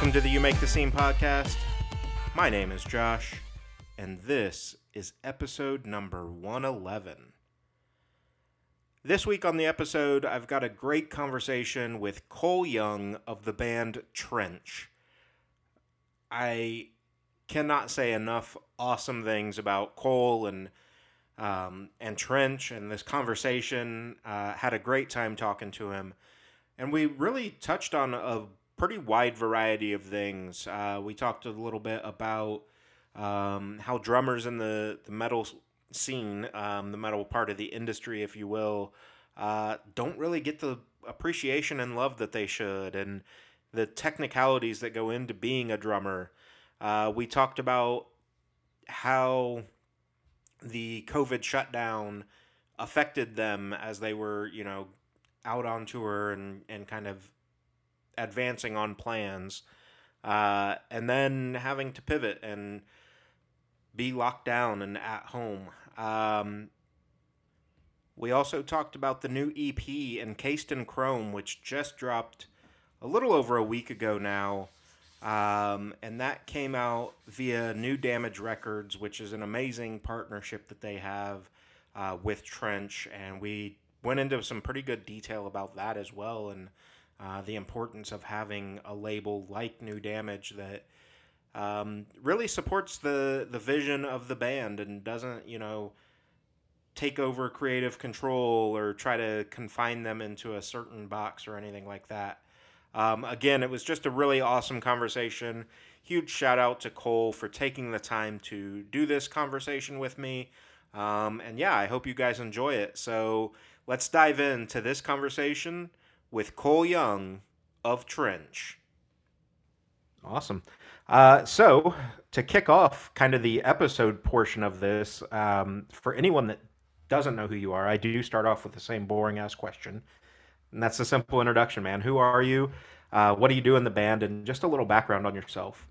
Welcome to the You Make the Scene podcast. My name is Josh, and this is episode number 111. This week on the episode, I've got a great conversation with Cole Young of the band Trench. I cannot say enough awesome things about Cole and um, and Trench and this conversation. Uh, had a great time talking to him, and we really touched on a pretty wide variety of things. Uh, we talked a little bit about um, how drummers in the the metal scene, um, the metal part of the industry, if you will, uh, don't really get the appreciation and love that they should, and the technicalities that go into being a drummer. Uh, we talked about how the COVID shutdown affected them as they were, you know, out on tour and, and kind of advancing on plans. Uh, and then having to pivot and be locked down and at home. Um, we also talked about the new EP Encased in Chrome, which just dropped a little over a week ago now. Um, and that came out via New Damage Records, which is an amazing partnership that they have uh, with Trench. And we went into some pretty good detail about that as well and uh, the importance of having a label like New Damage that um, really supports the, the vision of the band and doesn't, you know, take over creative control or try to confine them into a certain box or anything like that. Um, again, it was just a really awesome conversation. Huge shout out to Cole for taking the time to do this conversation with me. Um, and yeah, I hope you guys enjoy it. So let's dive into this conversation with Cole Young of Trench. Awesome. Uh, so, to kick off kind of the episode portion of this, um, for anyone that doesn't know who you are, I do start off with the same boring ass question. And that's a simple introduction, man. Who are you? Uh, what do you do in the band? And just a little background on yourself.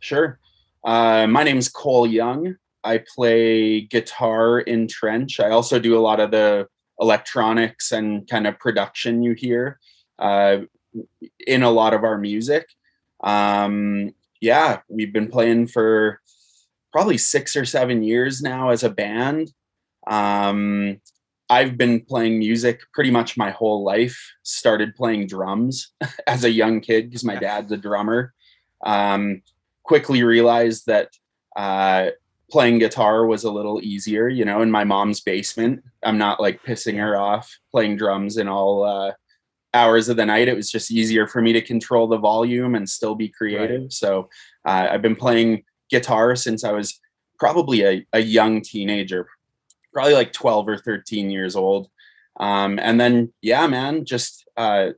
Sure. Uh, my is Cole Young. I play guitar in Trench. I also do a lot of the electronics and kind of production you hear uh, in a lot of our music. Um, yeah, we've been playing for probably six or seven years now as a band. Um, I've been playing music pretty much my whole life. Started playing drums as a young kid because my dad's a drummer. Um, quickly realized that uh, playing guitar was a little easier, you know, in my mom's basement. I'm not like pissing her off playing drums in all uh, hours of the night. It was just easier for me to control the volume and still be creative. Right. So uh, I've been playing guitar since I was probably a, a young teenager, probably like 12 or 13 years old. Um, and then, yeah, man, just, uh,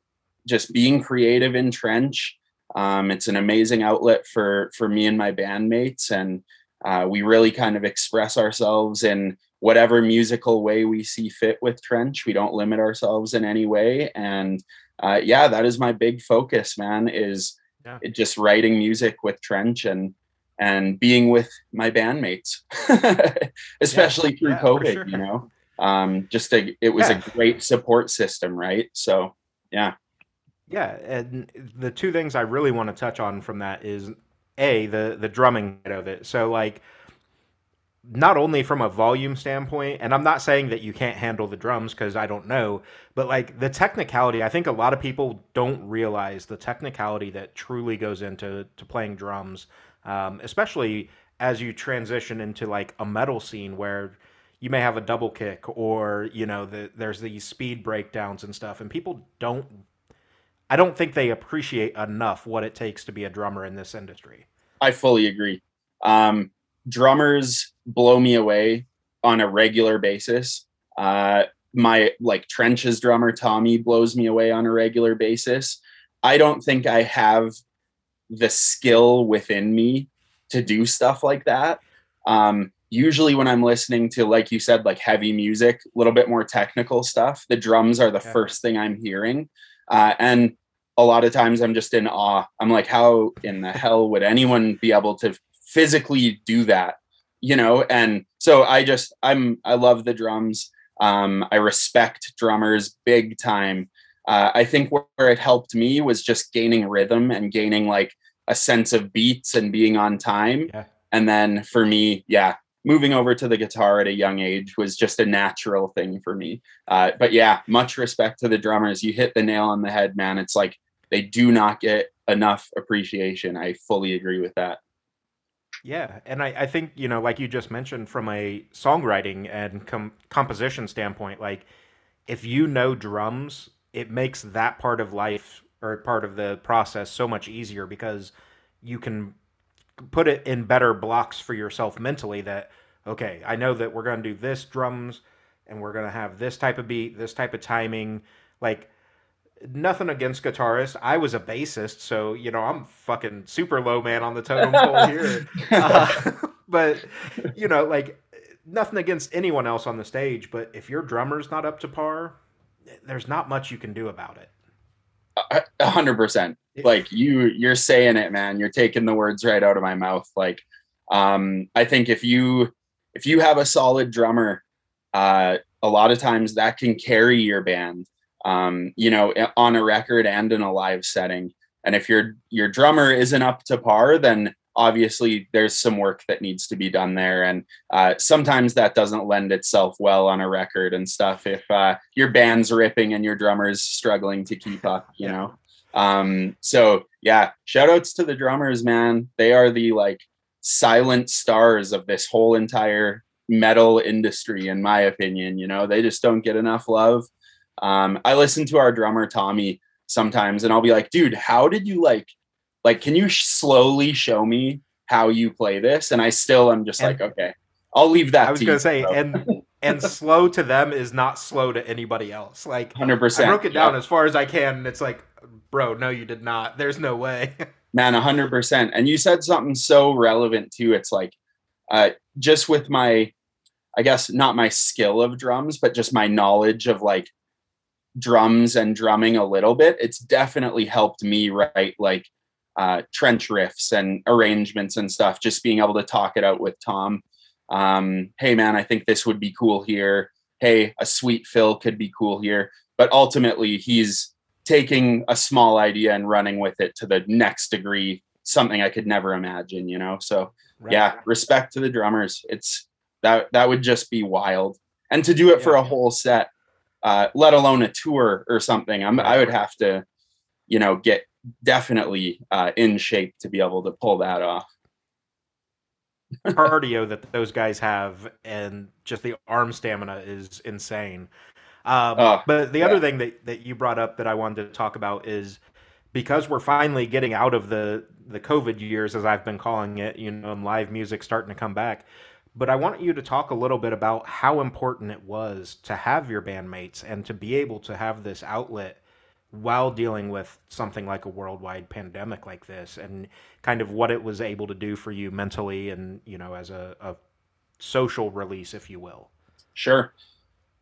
just being creative in trench. Um, it's an amazing outlet for, for me and my bandmates. And, uh, we really kind of express ourselves in whatever musical way we see fit with trench. We don't limit ourselves in any way. And, uh, yeah, that is my big focus, man, is yeah. just writing music with trench and, and being with my bandmates, especially yeah, through yeah, COVID, sure. you know, um, just a, it was a great support system. Right. So, yeah. Yeah. And the two things I really want to touch on from that is a, the, the drumming of it. So like, not only from a volume standpoint, and I'm not saying that you can't handle the drums because I don't know, but like the technicality, I think a lot of people don't realize the technicality that truly goes into to playing drums um, especially as you transition into like a metal scene where you may have a double kick or you know the, there's these speed breakdowns and stuff and people don't i don't think they appreciate enough what it takes to be a drummer in this industry i fully agree um, drummers blow me away on a regular basis uh, my like Trench's drummer tommy blows me away on a regular basis i don't think i have the skill within me to do stuff like that. Um, usually when I'm listening to, like you said, like heavy music, a little bit more technical stuff, the drums are the yeah. first thing I'm hearing. Uh, and a lot of times I'm just in awe. I'm like, how in the hell would anyone be able to physically do that? You know, and so I just I'm I love the drums. Um, I respect drummers big time. Uh, I think where it helped me was just gaining rhythm and gaining like a sense of beats and being on time. Yeah. And then for me, yeah, moving over to the guitar at a young age was just a natural thing for me. Uh, but yeah, much respect to the drummers. You hit the nail on the head, man. It's like they do not get enough appreciation. I fully agree with that. Yeah, and I, I think you know, like you just mentioned, from a songwriting and com- composition standpoint, like if you know drums, it makes that part of life or part of the process so much easier because you can put it in better blocks for yourself mentally. That okay, I know that we're gonna do this drums, and we're gonna have this type of beat, this type of timing, like nothing against guitarists. I was a bassist, so you know I'm fucking super low man on the totem pole here. Uh, but you know, like nothing against anyone else on the stage. But if your drummer's not up to par, there's not much you can do about it. A hundred percent. Like you, you're saying it, man. You're taking the words right out of my mouth. Like, um, I think if you if you have a solid drummer, uh, a lot of times that can carry your band um, you know, on a record and in a live setting. And if your your drummer isn't up to par, then obviously there's some work that needs to be done there. And uh, sometimes that doesn't lend itself well on a record and stuff. If uh, your band's ripping and your drummer's struggling to keep up, you know. Um, so yeah, shout outs to the drummers, man. They are the like silent stars of this whole entire metal industry, in my opinion. You know, they just don't get enough love. Um, I listen to our drummer Tommy sometimes, and I'll be like, "Dude, how did you like? Like, can you sh- slowly show me how you play this?" And I still am just and, like, "Okay, I'll leave that." I was gonna say, and and slow to them is not slow to anybody else. Like, hundred percent. I broke it down as far as I can, and it's like, bro, no, you did not. There's no way. Man, hundred percent. And you said something so relevant too. It's like, uh, just with my, I guess not my skill of drums, but just my knowledge of like drums and drumming a little bit, it's definitely helped me write like uh, trench riffs and arrangements and stuff. Just being able to talk it out with Tom. Um, hey man, I think this would be cool here. Hey, a sweet fill could be cool here. But ultimately, he's taking a small idea and running with it to the next degree. Something I could never imagine, you know. So right. yeah, respect to the drummers. It's that that would just be wild. And to do it yeah. for a whole set uh, let alone a tour or something. I'm, I would have to, you know, get definitely uh, in shape to be able to pull that off. cardio that those guys have and just the arm stamina is insane. Um, oh, but the yeah. other thing that, that you brought up that I wanted to talk about is because we're finally getting out of the the COVID years, as I've been calling it, you know, and live music starting to come back but I want you to talk a little bit about how important it was to have your bandmates and to be able to have this outlet while dealing with something like a worldwide pandemic like this and kind of what it was able to do for you mentally and you know as a, a social release if you will. Sure.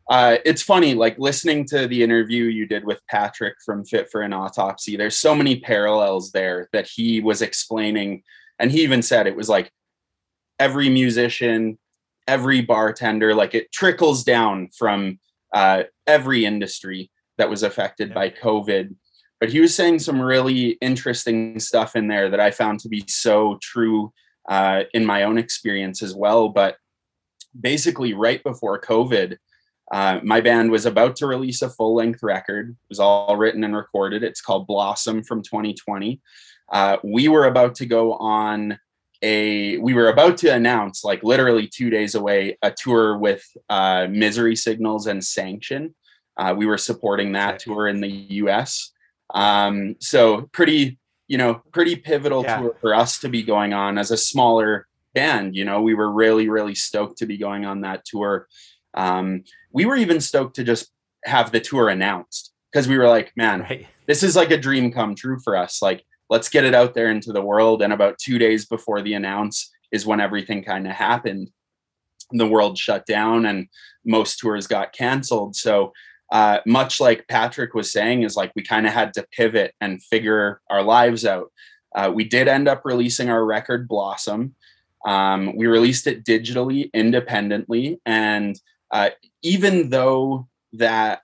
Uh, it's funny like listening to the interview you did with patrick from fit for an autopsy there's so many parallels there that he was explaining and he even said it was like every musician, every bartender, like it trickles down from uh, every industry that was affected yeah. by COVID. But he was saying some really interesting stuff in there that I found to be so true uh, in my own experience as well. But basically, right before COVID, uh, my band was about to release a full length record. It was all written and recorded. It's called Blossom from 2020. Uh, we were about to go on a we were about to announce like literally two days away a tour with uh, misery signals and sanction. Uh, we were supporting that tour in the us um, so pretty you know pretty pivotal yeah. tour for us to be going on. As a smaller band you know we were really really stoked to be going on that tour. Um, we were even stoked to just have the tour announced because we were like man right. this is like a dream come true for us. Like let's get it out there into the world. And about two days before the announce is when everything kind of happened. The world shut down and most tours got canceled. So uh, much like Patrick was saying, is like we kind of had to pivot and figure our lives out. Uh, we did end up releasing our record Blossom. Um, we released it digitally, independently, and uh, even though that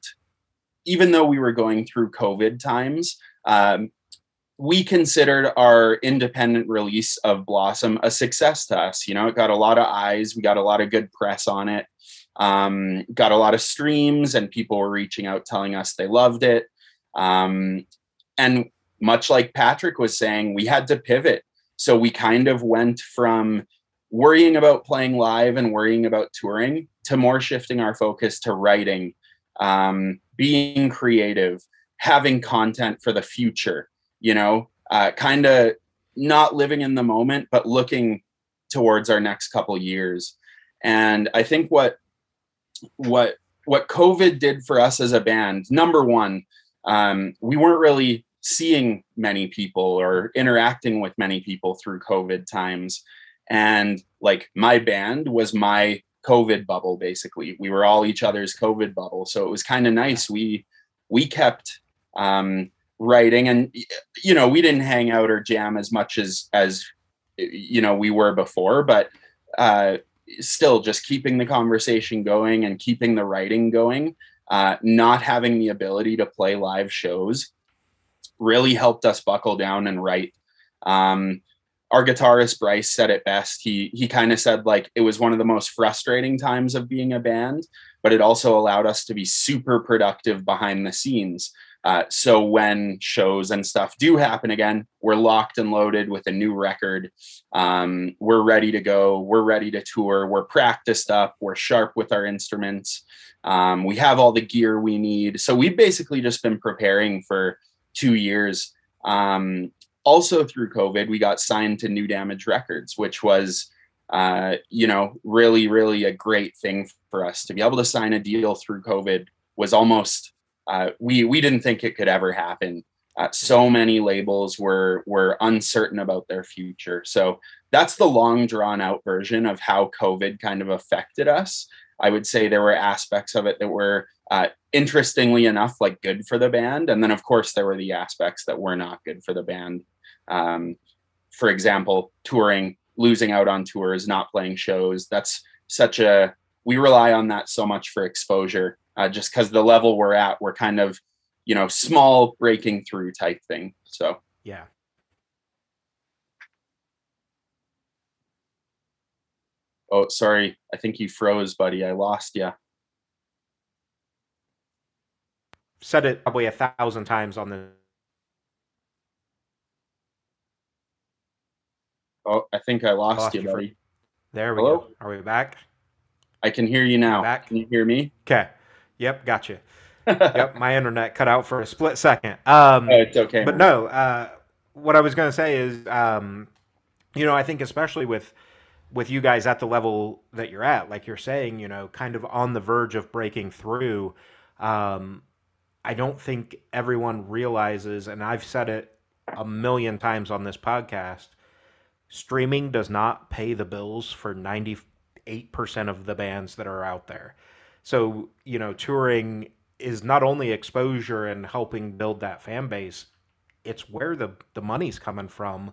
even though we were going through COVID times, um, we considered our independent release of Blossom a success to us. You know, it got a lot of eyes, we got a lot of good press on it, um, got a lot of streams, and people were reaching out telling us they loved it. Um, and much like Patrick was saying, we had to pivot. So we kind of went from worrying about playing live and worrying about touring to more shifting our focus to writing, um, being creative, having content for the future you know, uh, kind of not living in the moment, but looking towards our next couple years. And I think what what what COVID did for us as a band, number one, um, we weren't really seeing many people or interacting with many people through COVID times. And like my band was my COVID bubble, basically. We were all each other's COVID bubble. So it was kind of nice. We we kept um, writing and you know we didn't hang out or jam as much as as you know we were before but uh still just keeping the conversation going and keeping the writing going uh not having the ability to play live shows really helped us buckle down and write um our guitarist Bryce said it best. He he kind of said like it was one of the most frustrating times of being a band, but it also allowed us to be super productive behind the scenes. Uh, so when shows and stuff do happen again, we're locked and loaded with a new record. Um, we're ready to go. We're ready to tour. We're practiced up. We're sharp with our instruments. Um, we have all the gear we need. So we've basically just been preparing for two years. Um, also through COVID, we got signed to New Damage Records, which was, uh, you know, really, really a great thing for us to be able to sign a deal through COVID was almost uh, we we didn't think it could ever happen. Uh, so many labels were were uncertain about their future. So that's the long drawn out version of how COVID kind of affected us. I would say there were aspects of it that were uh, interestingly enough like good for the band, and then of course there were the aspects that were not good for the band. Um, for example, touring, losing out on tours, not playing shows. That's such a we rely on that so much for exposure uh, just because the level we're at, we're kind of, you know, small breaking through type thing. So, yeah. Oh, sorry. I think you froze, buddy. I lost you. Said it probably a thousand times on the. Oh, I think I lost, lost you, you, buddy. For... There we Hello? go. Are we back? I can hear you now. Back? Can you hear me? Okay. Yep, gotcha. yep, my internet cut out for a split second. Um, oh, it's okay. But no, uh, what I was going to say is, um, you know, I think especially with with you guys at the level that you're at, like you're saying, you know, kind of on the verge of breaking through. Um, I don't think everyone realizes, and I've said it a million times on this podcast. Streaming does not pay the bills for 98% of the bands that are out there. So, you know, touring is not only exposure and helping build that fan base, it's where the, the money's coming from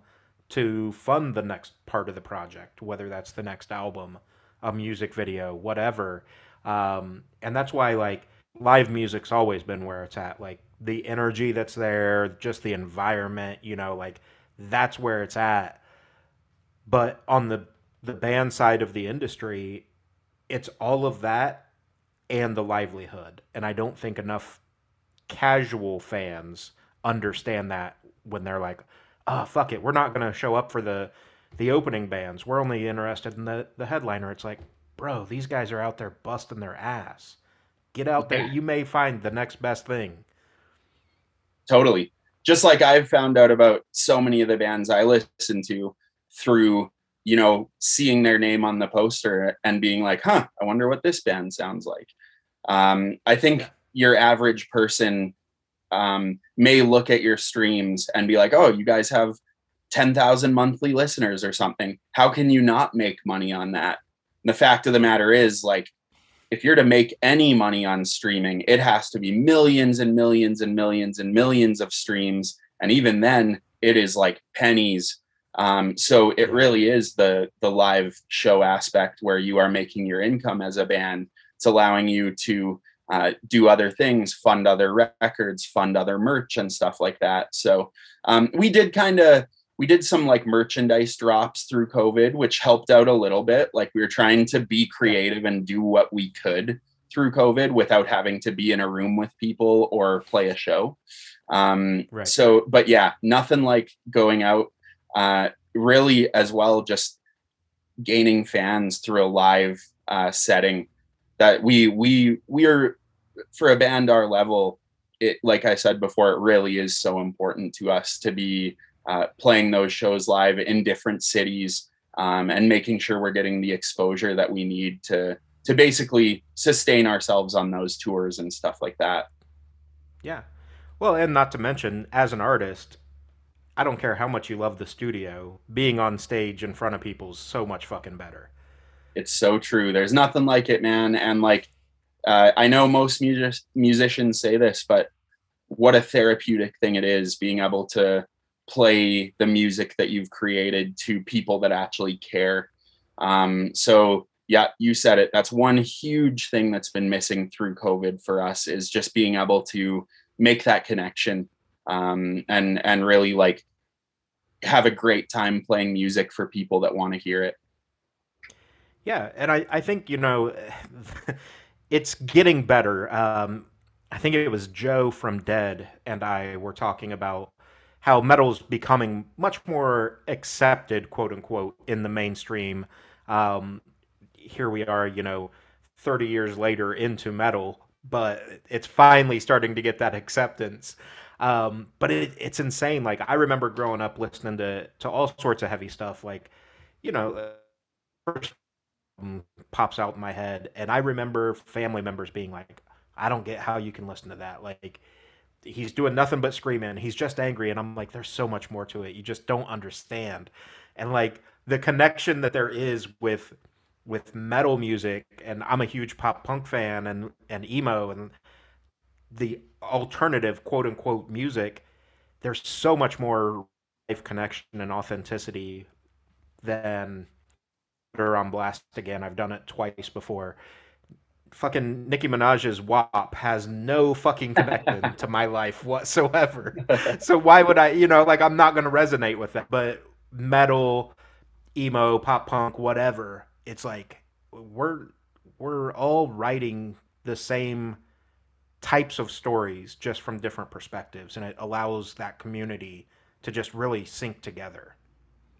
to fund the next part of the project, whether that's the next album, a music video, whatever. Um, and that's why, like, live music's always been where it's at. Like, the energy that's there, just the environment, you know, like, that's where it's at. But on the the band side of the industry, it's all of that and the livelihood. And I don't think enough casual fans understand that when they're like, "Oh, fuck it, we're not going to show up for the the opening bands. We're only interested in the the headliner." It's like, "Bro, these guys are out there busting their ass. Get out there. You may find the next best thing." Totally. Just like I've found out about so many of the bands I listen to through you know, seeing their name on the poster and being like, huh, I wonder what this band sounds like. Um, I think your average person um, may look at your streams and be like, oh, you guys have 10,000 monthly listeners or something. How can you not make money on that? And the fact of the matter is, like, if you're to make any money on streaming, it has to be millions and millions and millions and millions of streams. And even then, it is like pennies um, so it really is the the live show aspect where you are making your income as a band. It's allowing you to uh, do other things, fund other records, fund other merch and stuff like that. So um, we did kind of we did some like merchandise drops through COVID, which helped out a little bit. Like we were trying to be creative and do what we could through COVID without having to be in a room with people or play a show. Um, right. So, but yeah, nothing like going out. Uh, really, as well, just gaining fans through a live uh, setting. That we we we are for a band our level. It like I said before, it really is so important to us to be uh, playing those shows live in different cities um, and making sure we're getting the exposure that we need to to basically sustain ourselves on those tours and stuff like that. Yeah. Well, and not to mention, as an artist, I don't care how much you love the studio, being on stage in front of people is so much fucking better. It's so true. There's nothing like it, man. And like, uh, I know most music- musicians say this, but what a therapeutic thing it is being able to play the music that you've created to people that actually care. Um, so yeah, you said it. That's one huge thing that's been missing through COVID for us is just being able to make that connection um, and and really like have a great time playing music for people that want to hear it. Yeah, and I I think you know it's getting better. Um, I think it was Joe from Dead and I were talking about how metal's becoming much more accepted, quote unquote, in the mainstream. Um, here we are, you know, 30 years later into metal, but it's finally starting to get that acceptance. Um, but it, it's insane. Like I remember growing up listening to to all sorts of heavy stuff. Like, you know, uh, first pops out in my head, and I remember family members being like, "I don't get how you can listen to that." Like, he's doing nothing but screaming. He's just angry, and I'm like, "There's so much more to it. You just don't understand." And like the connection that there is with with metal music and I'm a huge pop punk fan and and emo and the alternative quote unquote music there's so much more life connection and authenticity than put on blast again. I've done it twice before. Fucking Nicki Minaj's WAP has no fucking connection to my life whatsoever. So why would I you know like I'm not going to resonate with that. But metal emo pop punk whatever it's like we're we're all writing the same types of stories just from different perspectives and it allows that community to just really sync together.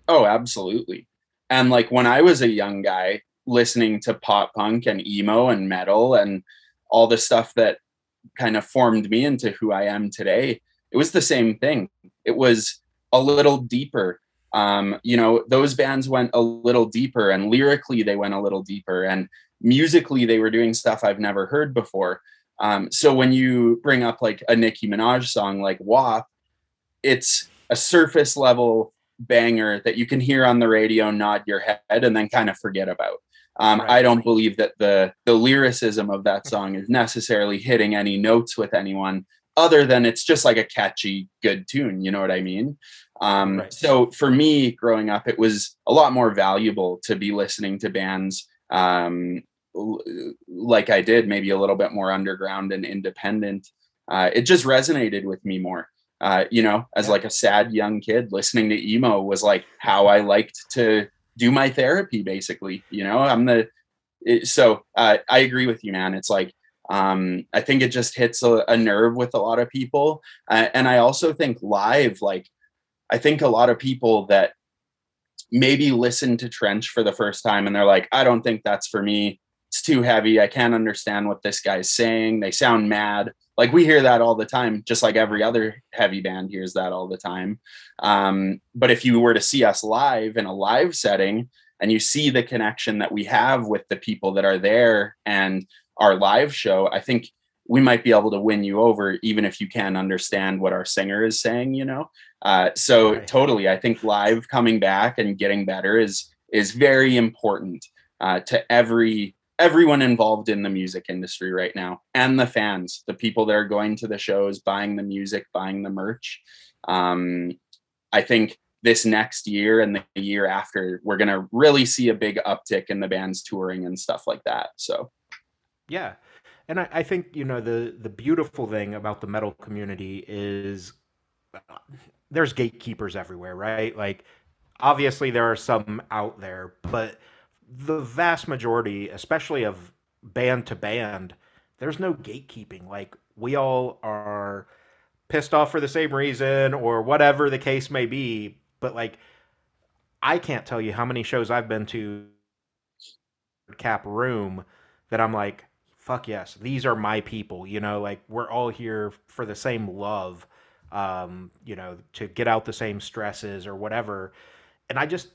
Oh absolutely. And like when i was a young guy listening to pop punk and emo and metal and all the stuff that kind of formed me into who i am today it was the same thing. It was a little deeper. Um, you know those bands went a little deeper and lyrically they went a little deeper and musically they were doing stuff i've never heard before um, so when you bring up like a nicki minaj song like wap it's a surface level banger that you can hear on the radio nod your head and then kind of forget about um, right. i don't believe that the the lyricism of that song is necessarily hitting any notes with anyone other than it's just like a catchy good tune you know what i mean um, right. So for me, growing up, it was a lot more valuable to be listening to bands um, like I did, maybe a little bit more underground and independent. Uh, it just resonated with me more. Uh, you know, as yeah. like a sad young kid, listening to emo was like how I liked to do my therapy. Basically, you know, I'm the it, so uh, I agree with you, man. It's like um, I think it just hits a, a nerve with a lot of people, uh, and I also think live, like I think a lot of people that maybe listen to Trench for the first time and they're like, I don't think that's for me. It's too heavy. I can't understand what this guy's saying. They sound mad. Like we hear that all the time, just like every other heavy band hears that all the time. Um, but if you were to see us live in a live setting and you see the connection that we have with the people that are there and our live show, I think we might be able to win you over even if you can't understand what our singer is saying you know uh, so right. totally i think live coming back and getting better is is very important uh, to every everyone involved in the music industry right now and the fans the people that are going to the shows buying the music buying the merch um, i think this next year and the year after we're going to really see a big uptick in the bands touring and stuff like that so yeah and I, I think you know the the beautiful thing about the metal community is there's gatekeepers everywhere, right? Like obviously there are some out there, but the vast majority, especially of band to band, there's no gatekeeping. Like we all are pissed off for the same reason or whatever the case may be, but like I can't tell you how many shows I've been to cap room that I'm like, fuck yes, these are my people, you know, like we're all here for the same love, um, you know, to get out the same stresses or whatever. And I just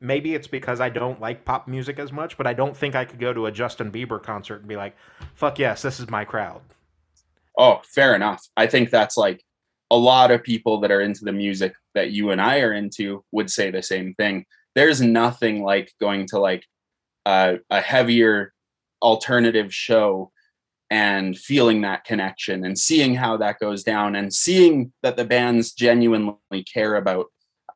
maybe it's because I don't like pop music as much, but I don't think I could go to a Justin Bieber concert and be like, fuck yes, this is my crowd. Oh, fair enough. I think that's like a lot of people that are into the music that you and I are into would say the same thing. There's nothing like going to like uh, a heavier alternative show and feeling that connection and seeing how that goes down and seeing that the bands genuinely care about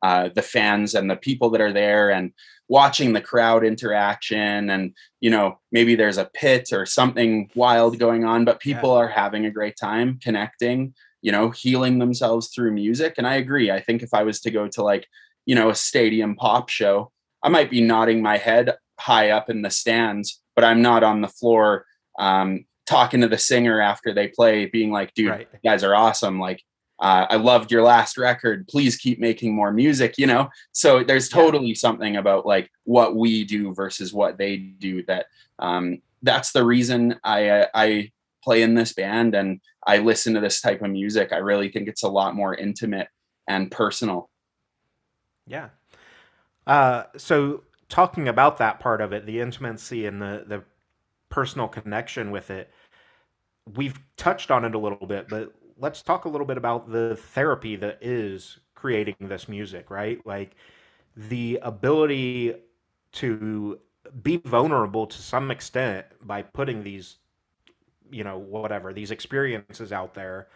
uh, the fans and the people that are there and watching the crowd interaction and you know maybe there's a pit or something wild going on but people yeah. are having a great time connecting you know healing themselves through music and i agree i think if i was to go to like you know a stadium pop show i might be nodding my head high up in the stands but i'm not on the floor um, talking to the singer after they play being like dude right. you guys are awesome like uh, I loved your last record. Please keep making more music, you know? So there's totally yeah. something about like what we do versus what they do that um, that's the reason I, uh, I play in this band and I listen to this type of music. I really think it's a lot more intimate and personal. Yeah. Uh, so talking about that part of it, the intimacy and the, the personal connection with it, we've touched on it a little bit, but let's talk a little bit about the therapy that is creating this music, right? Like the ability to be vulnerable to some extent by putting these, you know, whatever, these experiences out there,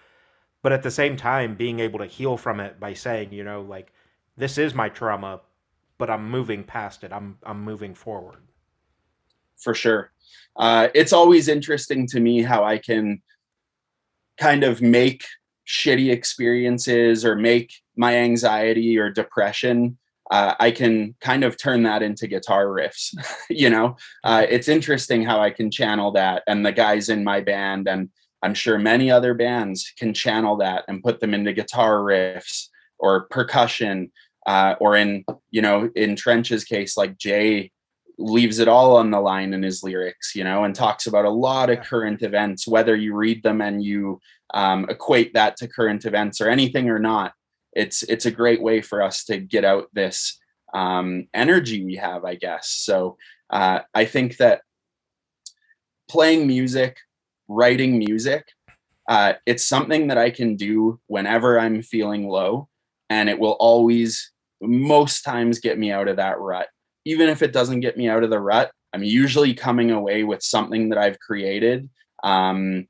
but at the same time being able to heal from it by saying, you know, like this is my trauma, but I'm moving past it. I'm I'm moving forward. For sure. Uh, it's always interesting to me how I can kind of make shitty experiences or make my anxiety or depression uh, i can kind of turn that into guitar riffs you know? Uh, it's interesting how i can channel that and the guys in my band and i'm sure many other bands can channel that and put them into guitar riffs or percussion uh, or in you know in trench's case like jay leaves it all on the line in his lyrics, you know, and talks about a lot of current events, whether you read them and you um, equate that to current events or anything or not. It's it's a great way for us to get out this um, energy we have, I guess. So uh, I think that playing music, writing music, uh, it's something that I can do whenever I'm feeling low, and it will always, most times, get me out of that rut even if it doesn't get me out of the rut, I'm usually coming away with something that I've created um,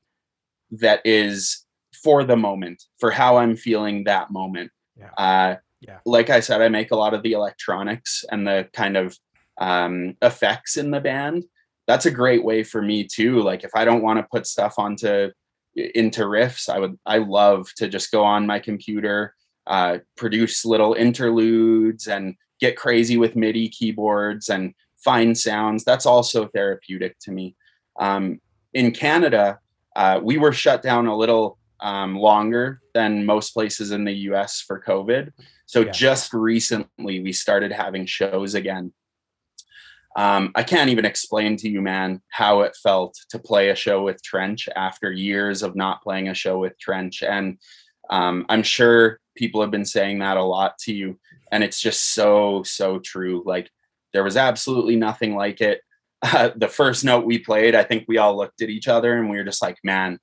that is for the moment, for how I'm feeling that moment. Yeah. Uh, yeah. Like I said, I make a lot of the electronics and the kind of um, effects in the band. That's a great way for me too. Like if I don't want to put stuff onto into riffs, I would I love to just go on my computer, uh, produce little interludes and get crazy with MIDI keyboards and find sounds. That's also therapeutic to me. Um, in Canada, uh, we were shut down a little um, longer than most places in the US for COVID. So yeah. just recently, we started having shows again. Um, I can't even explain to you, man, how it felt to play a show with Trench after years of not playing a show with Trench. And um, I'm sure people have been saying that a lot to you and it's just so so true. Like there was absolutely nothing like it. Uh, the first note we played i think we all looked at each other and we were just like man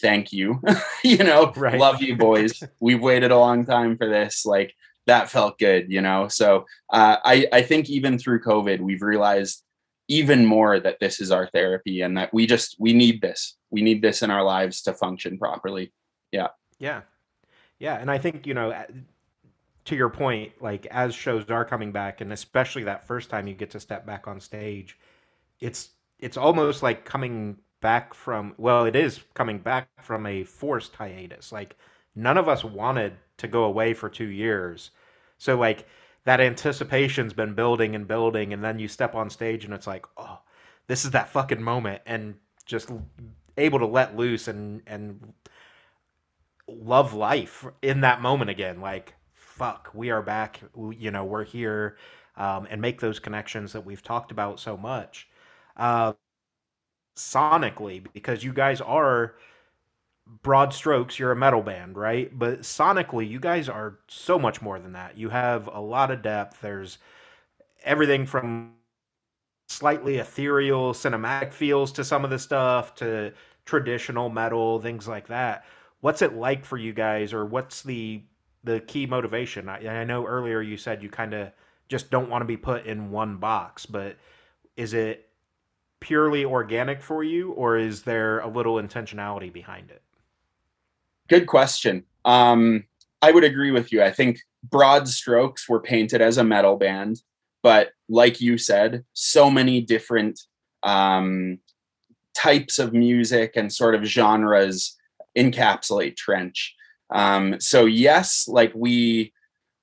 thank you. You know right. love you boys. We've waited a long time for this. Like that felt good you know? So uh, i i think even through covid we've realized even more that this is our therapy and that we just we need this. We need this in our lives to function properly. Yeah. Yeah yeah and i think you know to your point, like as shows are coming back, and especially that first time you get to step back on stage, it's it's almost like coming back from well, it is coming back from a forced hiatus. Like none of us wanted to go away for 2 years. So like that anticipation's been building and building and then you step on stage and it's like, "Oh, this is that fucking moment." And just able to let loose and and love life in that moment again like fuck we are back you know we're here um, and make those connections that we've talked about so much uh, sonically because you guys are broad strokes you're a metal band right? But sonically you guys are so much more than that. You have a lot of depth. There's everything from slightly ethereal cinematic feels to some of the stuff to traditional metal things like that what's it like for you guys or what's the the key motivation? I, I know earlier you said you kind of just don't want to be put in one box but is it purely organic for you or is there a little intentionality behind it? Good question. Um i would agree with you. I think broad strokes were painted as a metal band but like you said so many different um types of music and sort of genres encapsulate trench. Um, so yes like we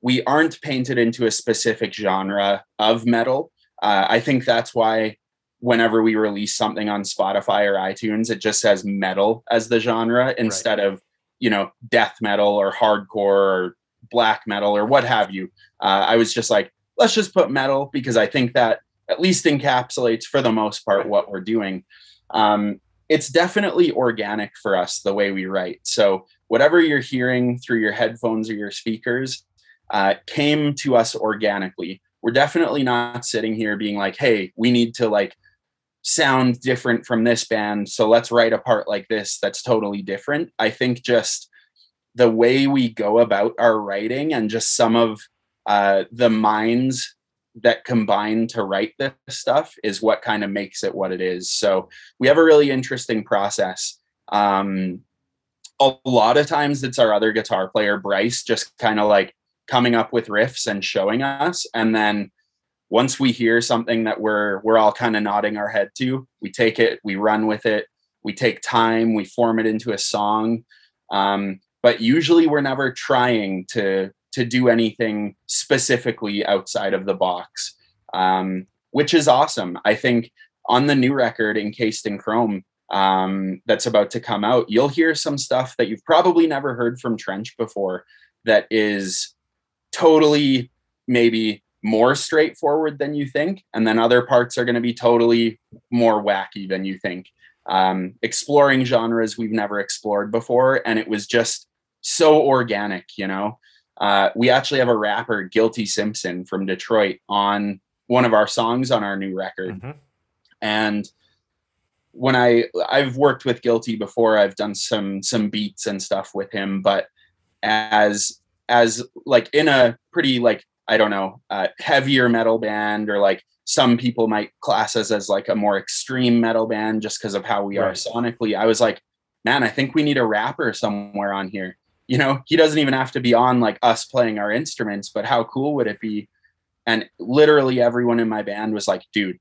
we aren't painted into a specific genre of metal. Uh, i think that's why whenever we release something on spotify or itunes it just says metal as the genre instead right. of you know death metal or hardcore or black metal or what have you. Uh, i was just like let's just put metal because i think that at least encapsulates for the most part what we're doing. Um, it's definitely organic for us the way we write. So whatever you're hearing through your headphones or your speakers uh, came to us organically. We're definitely not sitting here being like, "Hey, we need to like sound different from this band, so let's write a part like this that's totally different." I think just the way we go about our writing and just some of uh, the minds that combine to write this stuff is what kind of makes it what it is. So we have a really interesting process. Um, a lot of times it's our other guitar player, Bryce, just kind of like coming up with riffs and showing us. And then once we hear something that we're we're all kind of nodding our head to, we take it, we run with it, we take time, we form it into a song. Um, but usually we're never trying to to do anything specifically outside of the box, um, which is awesome. I think on the new record, Encased in Chrome, um, that's about to come out, you'll hear some stuff that you've probably never heard from Trench before that is totally maybe more straightforward than you think. And then other parts are going to be totally more wacky than you think. Um, exploring genres we've never explored before. And it was just so organic, you know? Uh, we actually have a rapper, Guilty Simpson from Detroit, on one of our songs on our new record. Mm-hmm. And when I I've worked with Guilty before, I've done some some beats and stuff with him, but as as like in a pretty like I don't know uh, heavier metal band or like some people might class us as like a more extreme metal band just because of how we right. are sonically. I was like, man, I think we need a rapper somewhere on here you know he doesn't even have to be on like us playing our instruments but how cool would it be? And literally everyone in my band was like dude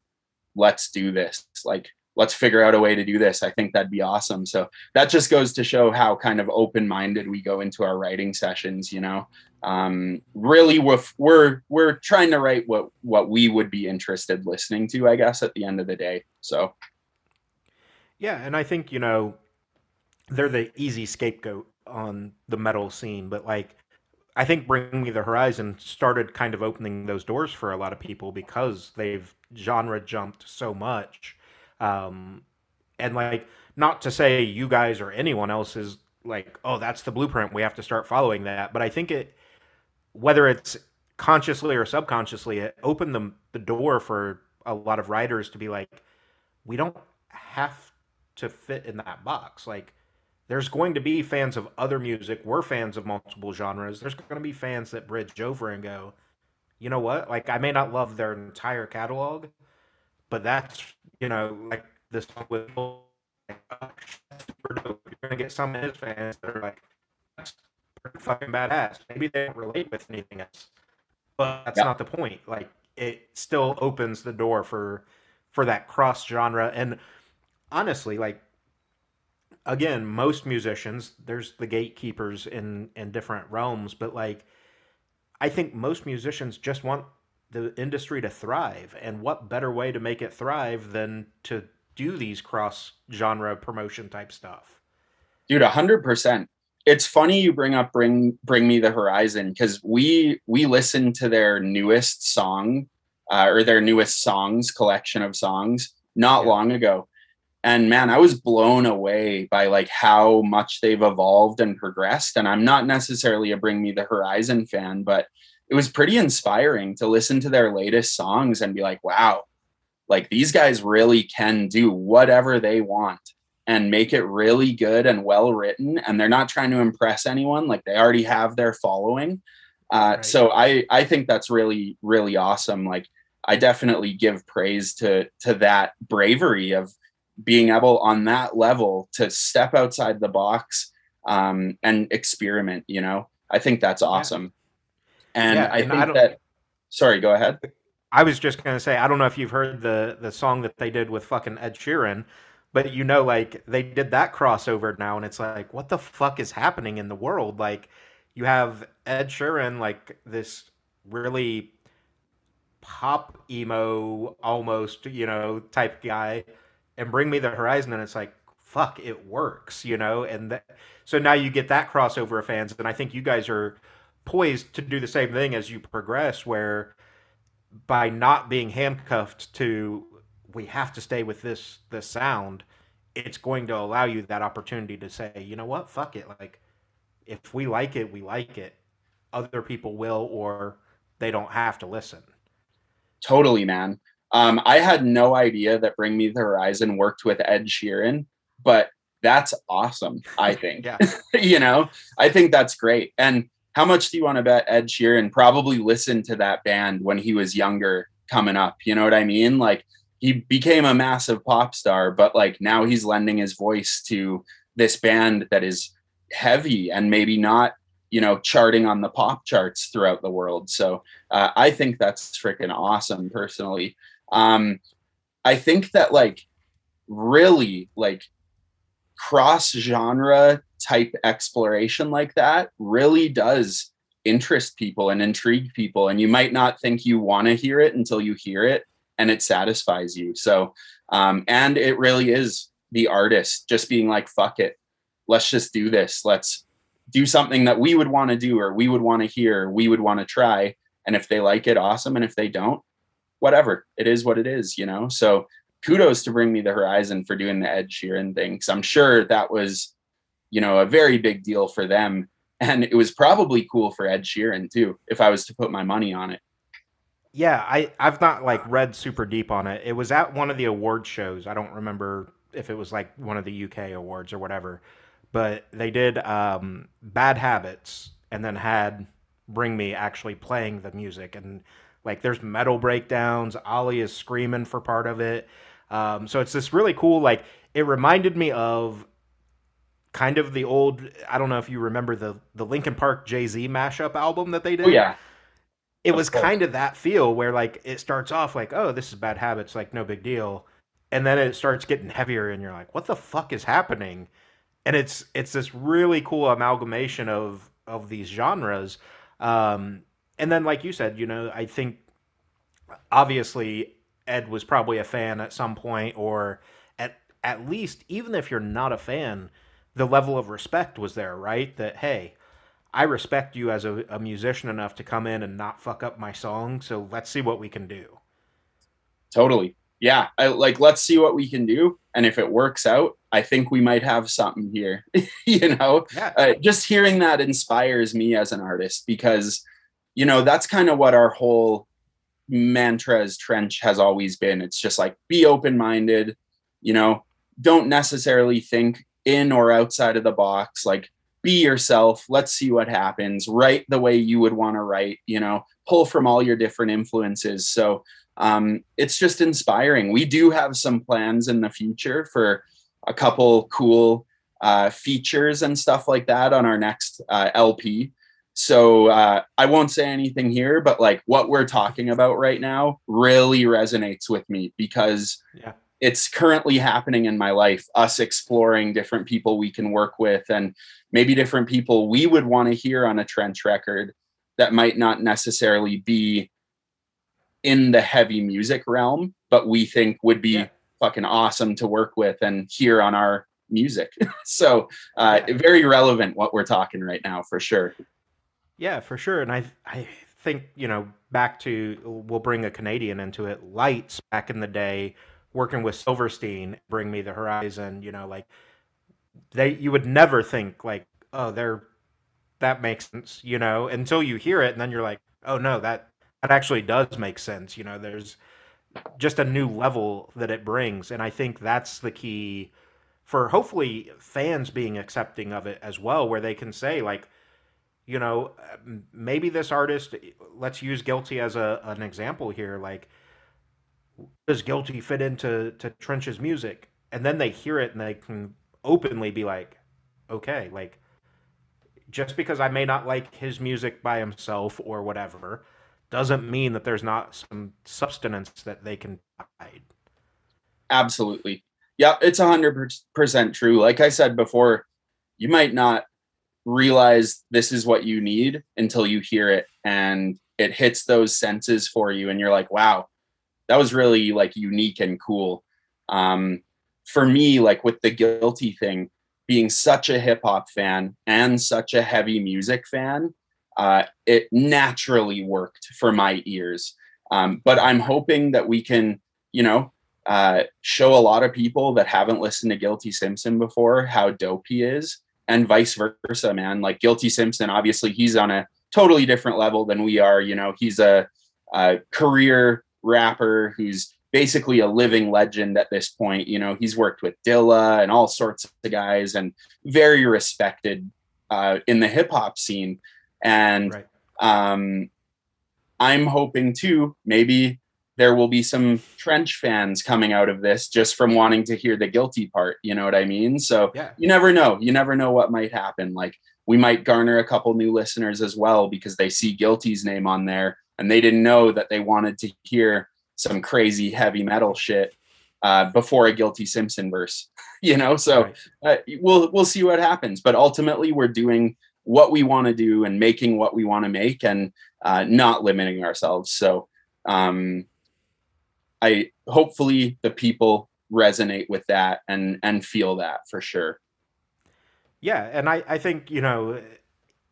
let's do this. Like let's figure out a way to do this. I think that'd be awesome. So that just goes to show how kind of open-minded we go into our writing sessions you know? Um, really we're, we're we're trying to write what what we would be interested listening to i guess at the end of the day so. Yeah and i think you know they're the easy scapegoat on the metal scene, but like I think Bring Me the Horizon started kind of opening those doors for a lot of people because they've genre jumped so much. Um, and like, not to say you guys or anyone else is like, oh, that's the blueprint. We have to start following that. But I think it, whether it's consciously or subconsciously, it opened the, the door for a lot of writers to be like, we don't have to fit in that box. Like, there's going to be fans of other music. We're fans of multiple genres. There's going to be fans that bridge over and go, you know what? Like, I may not love their entire catalog, but that's, you know, like this song with like, oh, super dope. You're going to get some of his fans that are like, that's fucking badass. Maybe they don't relate with anything else, but that's yeah. not the point. Like, it still opens the door for for that cross genre and honestly like again, most musicians, there's the gatekeepers in in different realms, but like I think most musicians just want the industry to thrive, and what better way to make it thrive than to do these cross genre promotion type stuff? Dude, a hundred percent. It's funny you bring up bring bring me the horizon because we we listened to their newest song uh, or their newest songs collection of songs not yeah. long ago and man i was blown away by like how much they've evolved and progressed. And i'm not necessarily a bring me the horizon fan but it was pretty inspiring to listen to their latest songs and be like wow like these guys really can do whatever they want and make it really good and well written. And they're not trying to impress anyone. Like they already have their following. Uh, right. so i i think that's really really awesome. Like i definitely give praise to to that bravery of being able on that level to step outside the box um, and experiment you know? I think that's awesome. And yeah, i and think I that sorry go ahead. I was just going to say i don't know if you've heard the the song that they did with fucking ed sheeran but you know like they did that crossover now and it's like what the fuck is happening in the world? Like you have ed sheeran like this really pop emo almost you know type guy and bring me the horizon and it's like fuck it works you know? And that, so now you get that crossover of fans and i think you guys are poised to do the same thing as you progress where by not being handcuffed to we have to stay with this this sound it's going to allow you that opportunity to say you know what? Fuck it. Like if we like it we like it. Other people will or they don't have to listen. Totally man um, I had no idea that Bring Me the Horizon worked with Ed Sheeran, but that's awesome. I think. yeah. you know, I think that's great. And how much do you want to bet Ed Sheeran probably listened to that band when he was younger coming up? You know what I mean? Like he became a massive pop star, but like now he's lending his voice to this band that is heavy and maybe not you know charting on the pop charts throughout the world so uh, i think that's freaking awesome personally um, I think that like really like cross genre type exploration like that really does interest people and intrigue people and you might not think you want to hear it until you hear it and it satisfies you. So um and it really is the artist just being like fuck it. Let's just do this. Let's do something that we would want to do or we would want to hear we would want to try and if they like it awesome and if they don't whatever it is what it is you know? So kudos to bring me the horizon for doing the ed sheeran thing because i'm sure that was you know a very big deal for them. And it was probably cool for ed sheeran too if i was to put my money on it. Yeah i i've not like read super deep on it. It was at one of the award shows. I don't remember if it was like one of the uk awards or whatever. But they did um bad habits and then had bring me actually playing the music. And like there's metal breakdowns. Oli is screaming for part of it. Um, so it's this really cool. Like it reminded me of kind of the old. I don't know if you remember the the Linkin Park Jay Z mashup album that they did. Oh, yeah. It was kind of that feel where like it starts off like, oh, this is bad habits, like no big deal, and then it starts getting heavier, and you're like, what the fuck is happening? And it's it's this really cool amalgamation of of these genres. Um, and then like you said, you know, I think obviously Ed was probably a fan at some point, or at at least even if you're not a fan, the level of respect was there, right? That hey, I respect you as a, a musician enough to come in and not fuck up my song. So let's see what we can do. Totally. Yeah. I, like, let's see what we can do. And if it works out, I think we might have something here. you know, yeah. uh, just hearing that inspires me as an artist because you know, that's kind of what our whole mantra as Trench has always been. It's just like be open minded, you know, don't necessarily think in or outside of the box. Like be yourself. Let's see what happens. Write the way you would want to write, you know, pull from all your different influences. So um, it's just inspiring. We do have some plans in the future for a couple cool uh, features and stuff like that on our next uh, LP. So uh, I won't say anything here, but like what we're talking about right now really resonates with me because yeah. it's currently happening in my life us exploring different people we can work with and maybe different people we would want to hear on a trench record that might not necessarily be in the heavy music realm but we think would be yeah. fucking awesome to work with and hear on our music so uh, yeah. very relevant what we're talking right now for sure yeah for sure and i i think you know back to we'll bring a canadian into it lights back in the day working with Silverstein, Bring Me the Horizon, you know, like they you would never think like, oh, they're that makes sense, you know, until you hear it and then you're like, oh no, that that actually does make sense, you know, there's just a new level that it brings and I think that's the key for hopefully fans being accepting of it as well where they can say like you know maybe this artist let's use guilty as a an example here like does guilty fit into to trench's music? And then they hear it and they can openly be like okay like just because i may not like his music by himself or whatever doesn't mean that there's not some substance that they can hide. Absolutely. Yeah it's 100% true. Like i said before you might not realize this is what you need until you hear it and it hits those senses for you and you're like wow that was really like unique and cool. Um, for me, like with the guilty thing, being such a hip hop fan and such a heavy music fan, uh, it naturally worked for my ears. Um, but I'm hoping that we can, you know, uh, show a lot of people that haven't listened to Guilty Simpson before how dope he is, and vice versa, man. Like Guilty Simpson, obviously, he's on a totally different level than we are. You know, he's a, a career rapper who's basically a living legend at this point. You know, he's worked with Dilla and all sorts of guys and very respected uh, in the hip hop scene. And right. um, I'm hoping too, maybe there will be some trench fans coming out of this just from wanting to hear the guilty part. You know what I mean? So yeah. you never know. You never know what might happen. Like we might garner a couple new listeners as well because they see guilty's name on there and they didn't know that they wanted to hear some crazy heavy metal shit uh, before a guilty Simpson verse, you know. So uh, we'll we'll see what happens, but ultimately we're doing what we want to do and making what we want to make and uh, not limiting ourselves. So um, I hopefully the people resonate with that and and feel that for sure. Yeah, and I I think you know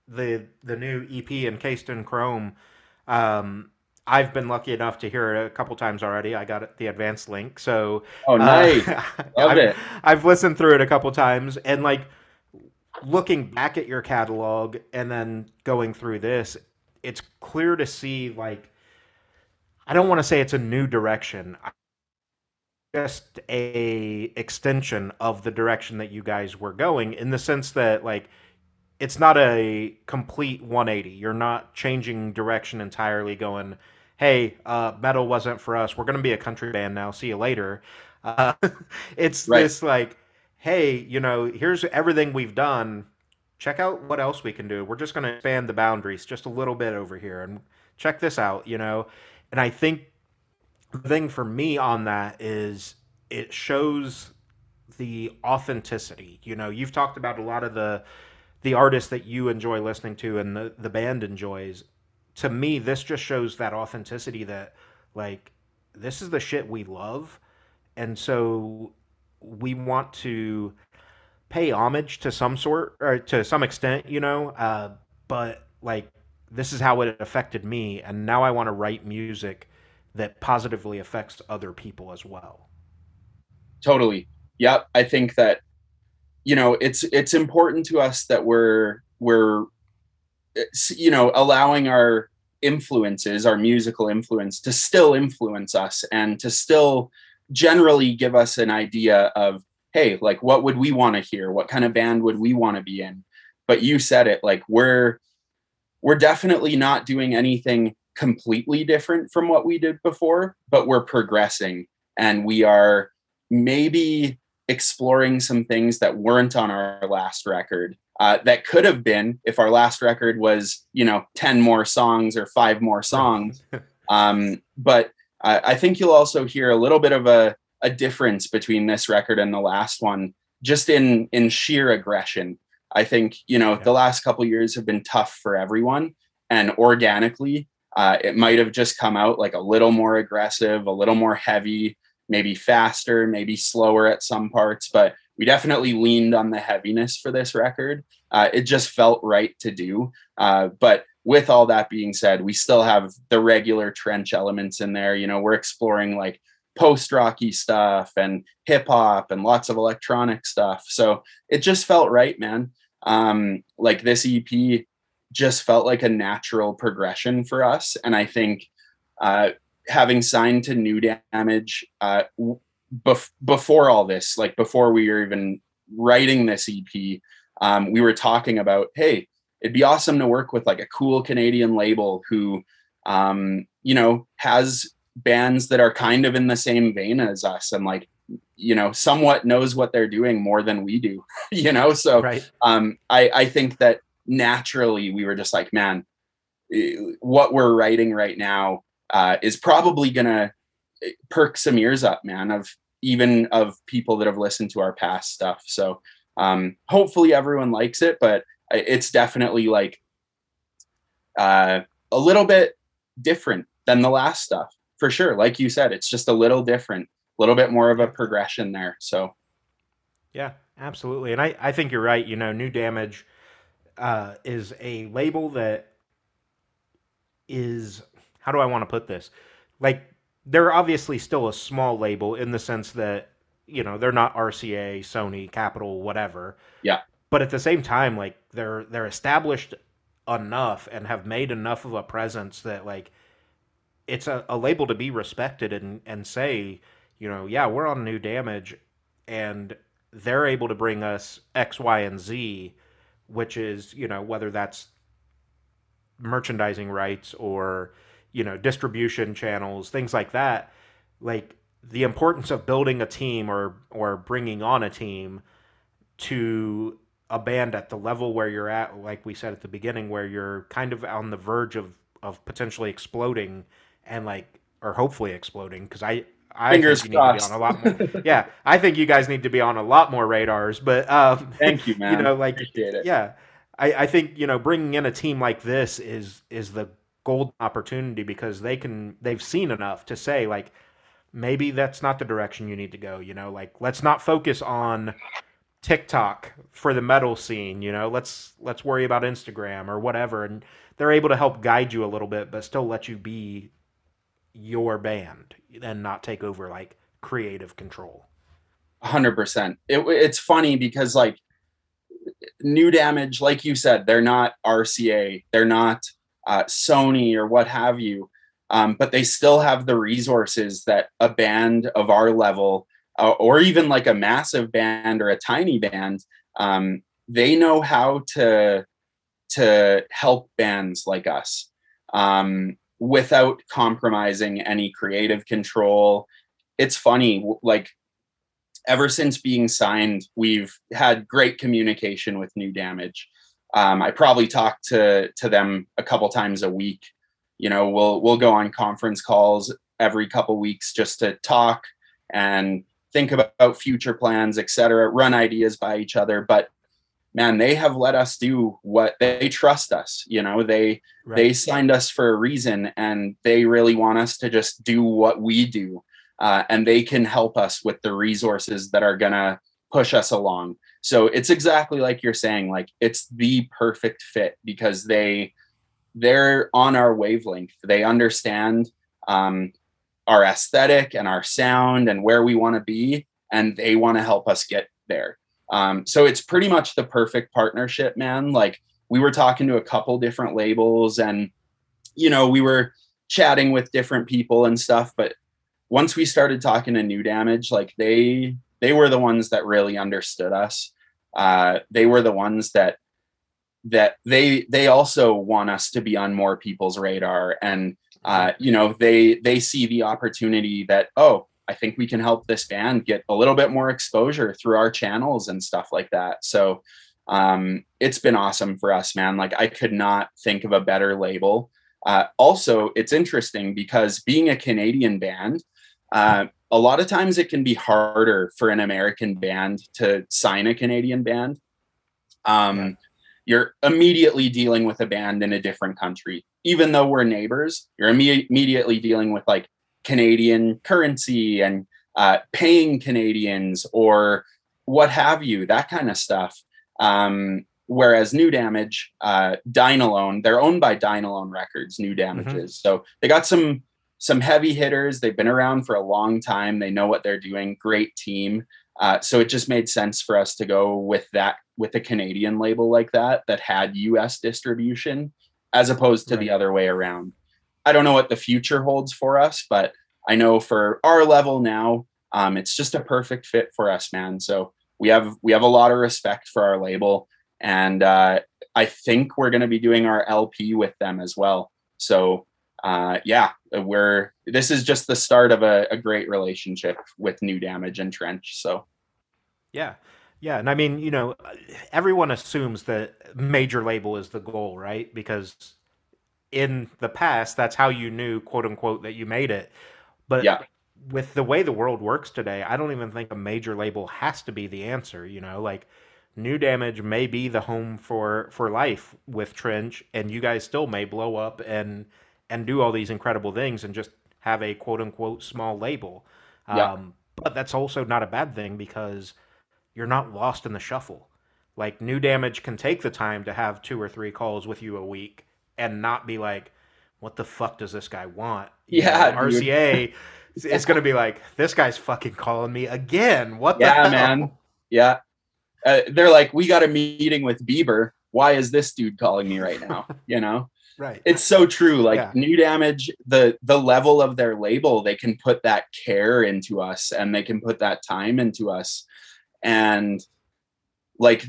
the the new EP encased in chrome um, I've been lucky enough to hear it a couple times already. I got the advanced link, so oh nice, uh, love I've, it. I've listened through it a couple times, and like looking back at your catalog and then going through this, it's clear to see like I don't want to say it's a new direction, just a extension of the direction that you guys were going in the sense that like it's not a complete 180. You're not changing direction entirely, going, "Hey, uh, metal wasn't for us. We're going to be a country band now. See you later." Uh, it's right. this like, "Hey, you know, here's everything we've done. Check out what else we can do. We're just going to expand the boundaries just a little bit over here, and check this out." You know, and I think the thing for me on that is it shows the authenticity. You know, you've talked about a lot of the the artists that you enjoy listening to and the, the band enjoys. To me this just shows that authenticity that like this is the shit we love. And so we want to pay homage to some sort or to some extent you know? Uh, but like this is how it affected me and now i want to write music that positively affects other people as well. Totally. Yep i think that you know it's it's important to us that we're we're you know allowing our influences our musical influence to still influence us and to still generally give us an idea of hey like what would we want to hear? What kind of band would we want to be in? But you said it like we're we're definitely not doing anything completely different from what we did before but we're progressing. And we are maybe exploring some things that weren't on our last record uh, that could have been if our last record was you know 10 more songs or five more songs. Um, but I, I, think you'll also hear a little bit of a, a difference between this record and the last one, just in in sheer aggression. I think you know yeah. the last couple years have been tough for everyone, and organically, uh, it might have just come out like a little more aggressive, a little more heavy, maybe faster, maybe slower at some parts, but we definitely leaned on the heaviness for this record. Uh, it just felt right to do. Uh, but with all that being said, we still have the regular trench elements in there. You know, we're exploring like post rocky stuff and hip hop and lots of electronic stuff. So it just felt right, man. Um, like this EP just felt like a natural progression for us. And I think uh, having signed to New Damage uh, bef- before all this, like before we were even writing this EP, um, we were talking about, hey, it'd be awesome to work with like a cool Canadian label who, um, you know, has bands that are kind of in the same vein as us and like, you know, somewhat knows what they're doing more than we do, you know? So right. um, I, I think that naturally we were just like, man, what we're writing right now uh, is probably gonna eh, perk some ears up, man, of even of people that have listened to our past stuff. So um, hopefully everyone likes it, but it's definitely like uh, a little bit different than the last stuff for sure. Like you said, it's just a little different, little bit more of a progression there. So yeah, absolutely. And I, I think you're right. You know, New Damage uh, is a label that is how do I want to put this? Like they're obviously still a small label in the sense that you know they're not RCA, Sony, Capitol, whatever. Yeah. But at the same time, like they're they're established enough and have made enough of a presence that like it's a, a label to be respected and and say, you know, yeah, we're on New Damage, and they're able to bring us X, Y, and Z, which is you know whether that's merchandising rights or you know distribution channels things like that. Like the importance of building a team or or bringing on a team to a band at the level where you're at like we said at the beginning where you're kind of on the verge of of potentially exploding and like or hopefully exploding because i I Fingers think you crossed. need to be on a lot more. yeah, I think you guys need to be on a lot more radars. But um, thank you, man. You know, like yeah, I, I think you know bringing in a team like this is is the golden opportunity because they can they've seen enough to say like maybe that's not the direction you need to go you know like let's not focus on TikTok for the metal scene you know let's let's worry about Instagram or whatever and they're able to help guide you a little bit but still let you be your band and not take over like creative control. 100% it, it's funny because like new damage like you said they're not rca they're not uh, Sony or what have you, um, but they still have the resources that a band of our level, uh, or even like a massive band or a tiny band, um, they know how to to help bands like us. Um, without compromising any creative control. It's funny, like ever since being signed, we've had great communication with New Damage um, I probably talk to to them a couple times a week. You know, we'll we'll go on conference calls every couple weeks just to talk and think about future plans, etc. Run ideas by each other, but man, they have let us do what they trust us. You know, they right. they signed us for a reason, and they really want us to just do what we do, uh, and they can help us with the resources that are gonna push us along. So it's exactly like you're saying, like it's the perfect fit because they they're on our wavelength. They understand um, our aesthetic and our sound and where we want to be, and they want to help us get there. Um, so it's pretty much the perfect partnership, man. Like we were talking to a couple different labels, and you know we were chatting with different people and stuff, but once we started talking to New Damage, like they they were the ones that really understood us uh, they were the ones that that they they also want us to be on more people's radar and uh, you know they they see the opportunity that oh i think we can help this band get a little bit more exposure through our channels and stuff like that so um, it's been awesome for us man like i could not think of a better label uh, also it's interesting because being a canadian band uh, a lot of times it can be harder for an American band to sign a Canadian band. Um, yeah. You're immediately dealing with a band in a different country, even though we're neighbors. You're imme- immediately dealing with like Canadian currency and uh, paying Canadians or what have you, that kind of stuff. Um, whereas New Damage, uh, Dine Alone, they're owned by Dine Alone Records, New mm-hmm. Damages. Mm-hmm. So they got some some heavy hitters. They've been around for a long time. They know what they're doing. Great team. Uh, so it just made sense for us to go with that with a Canadian label like that that had U.S. distribution, as opposed to right. the other way around. I don't know what the future holds for us, but I know for our level now, um, it's just a perfect fit for us, man. So we have we have a lot of respect for our label, and uh, I think we're going to be doing our LP with them as well. So uh, yeah, we're this is just the start of a, a great relationship with New Damage and Trench. So yeah. Yeah, and I mean, you know, everyone assumes that major label is the goal, right? Because in the past, that's how you knew, quote unquote, that you made it. But yeah. with the way the world works today, I don't even think a major label has to be the answer. You know, like New Damage may be the home for for life with Trench, and you guys still may blow up and and do all these incredible things and just have a quote unquote small label. Yeah. Um, but that's also not a bad thing because you're not lost in the shuffle. Like new damage can take the time to have two or three calls with you a week and not be like, what the fuck does this guy want? Yeah, you know, RCA is going to be like, this guy's fucking calling me again. What? Yeah, man. Yeah, uh, they're like, we got a meeting with Bieber. Why is this dude calling me right now? You know. right. It's so true. Like yeah. New Damage, the the level of their label, they can put that care into us, and they can put that time into us and like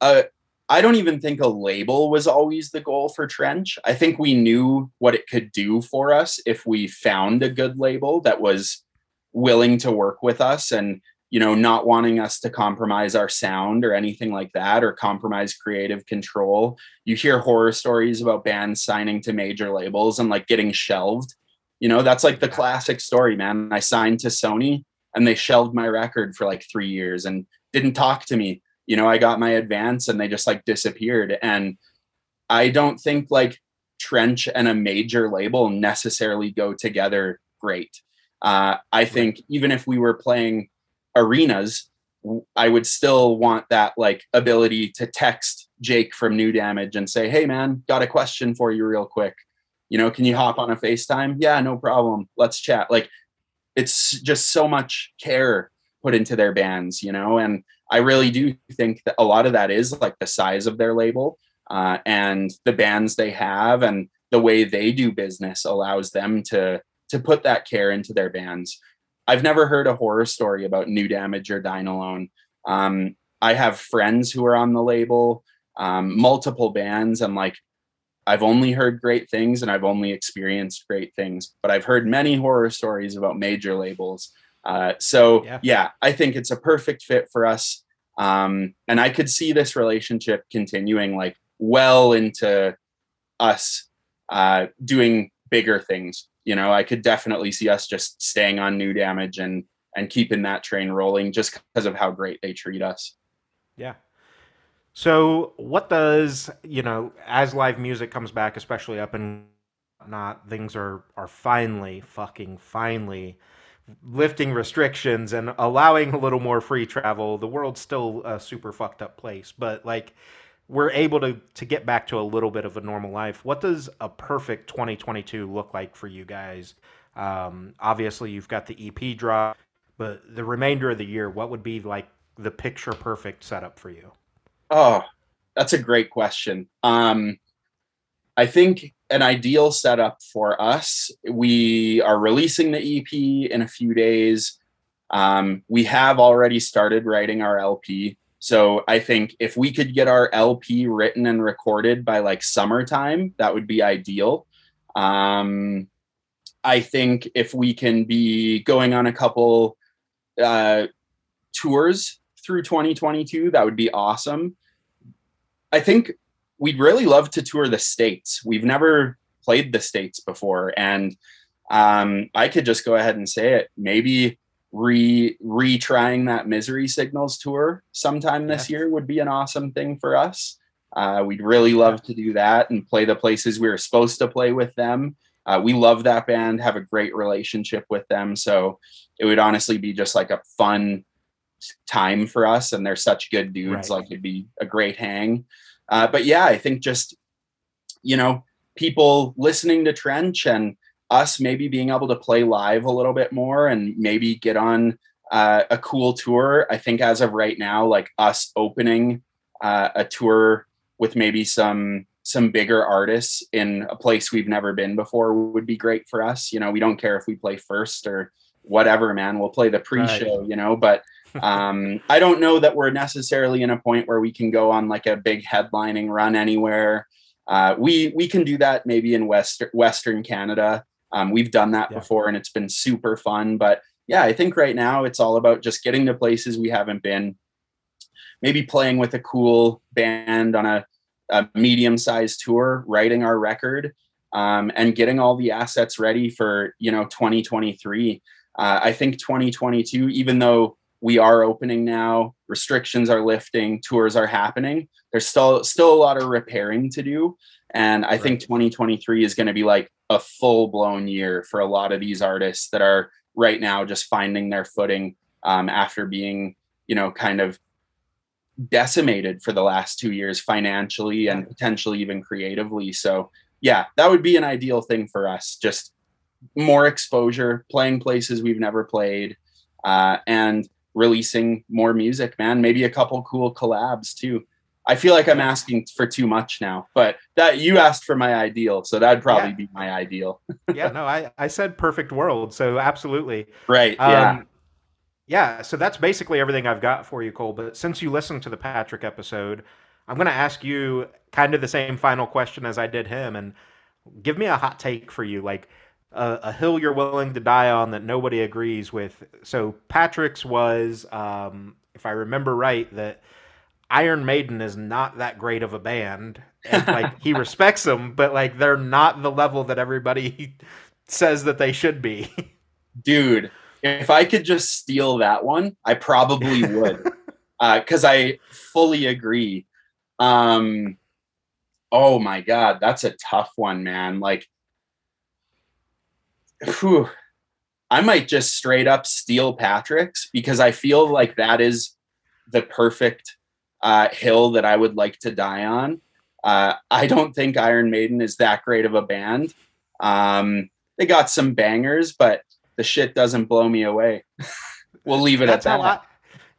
uh, I don't even think a label was always the goal for Trench. I think we knew what it could do for us if we found a good label that was willing to work with us and you know not wanting us to compromise our sound or anything like that or compromise creative control. You hear horror stories about bands signing to major labels and like getting shelved. You know, that's like the classic story, man. I signed to Sony and they shelved my record for like three years and didn't talk to me. You know, I got my advance and they just like disappeared. And I don't think like Trench and a major label necessarily go together great. Uh, I think even if we were playing arenas, I would still want that like ability to text Jake from New Damage and say, "Hey man, got a question for you real quick. You know, can you hop on a FaceTime? Yeah, no problem. Let's chat." Like it's just so much care put into their bands, you know, and I really do think that a lot of that is like the size of their label uh, and the bands they have and the way they do business allows them to to put that care into their bands. I've never heard a horror story about New Damage or Dine Alone. Um, I have friends who are on the label, um, multiple bands, and like I've only heard great things and I've only experienced great things, but I've heard many horror stories about major labels. Uh, so yeah. yeah. I think it's a perfect fit for us. Um, and I could see this relationship continuing like well into us uh, doing bigger things. You know, I could definitely see us just staying on new damage and and keeping that train rolling just because of how great they treat us. Yeah, so, what does you know as live music comes back, especially up and not things are are finally fucking finally lifting restrictions and allowing a little more free travel. The world's still a super fucked up place, but like we're able to to get back to a little bit of a normal life. What does a perfect 2022 look like for you guys? Um, obviously, you've got the EP drop, but the remainder of the year, what would be like the picture perfect setup for you? Oh, that's a great question. Um, I think an ideal setup for us. We are releasing the EP in a few days. Um, we have already started writing our LP. So I think if we could get our LP written and recorded by like summertime, that would be ideal. Um, I think if we can be going on a couple uh, tours through 2022, that would be awesome. I think we'd really love to tour the states. We've never played the states before, and um, I could just go ahead and say it. Maybe re retrying that Misery Signals tour sometime this yeah. year would be an awesome thing for us. Uh, we'd really love to do that and play the places we were supposed to play with them. Uh, we love that band, have a great relationship with them. So it would honestly be just like a fun time for us. And they're such good dudes. Right. Like it'd be a great hang. Uh, but yeah, I think just, you know, people listening to Trench and us maybe being able to play live a little bit more and maybe get on uh, a cool tour. I think as of right now, like us opening uh, a tour with maybe some some bigger artists in a place we've never been before would be great for us. You know, we don't care if we play first or whatever, man. We'll play the pre-show, right. you know, but um I don't know that we're necessarily in a point where we can go on like a big headlining run anywhere. Uh we we can do that maybe in western western Canada. Um we've done that yeah. before and it's been super fun, but yeah, I think right now it's all about just getting to places we haven't been. Maybe playing with a cool band on a a medium sized tour, writing our record, um, and getting all the assets ready for you know 2023. Uh, I think 2022, even though we are opening now, restrictions are lifting, tours are happening. There's still still a lot of repairing to do, and I right. think 2023 is going to be like a full blown year for a lot of these artists that are right now just finding their footing um, after being you know kind of decimated for the last two years financially and potentially even creatively. So, yeah, that would be an ideal thing for us. Just more exposure, playing places we've never played, uh, and releasing more music, man. Maybe a couple cool collabs too. I feel like I'm asking for too much now, but that you asked for my ideal, so that'd probably yeah. be my ideal. yeah, no, I I said perfect world, so absolutely. Right. Um, yeah yeah, so that's basically everything I've got for you, Cole. But since you listened to the Patrick episode, I'm going to ask you kind of the same final question as I did him, and give me a hot take for you, like a, a hill you're willing to die on that nobody agrees with. So Patrick's was, um, if I remember right, that Iron Maiden is not that great of a band. And, like he respects them, but like they're not the level that everybody says that they should be. Dude, if I could just steal that one, I probably would, because uh, I fully agree. Um, oh my god, that's a tough one, man. Like, whew, I might just straight up steal Patrick's because I feel like that is the perfect uh, hill that I would like to die on. Uh, I don't think Iron Maiden is that great of a band. Um, they got some bangers, but the shit doesn't blow me away. we'll leave it that's at that. I,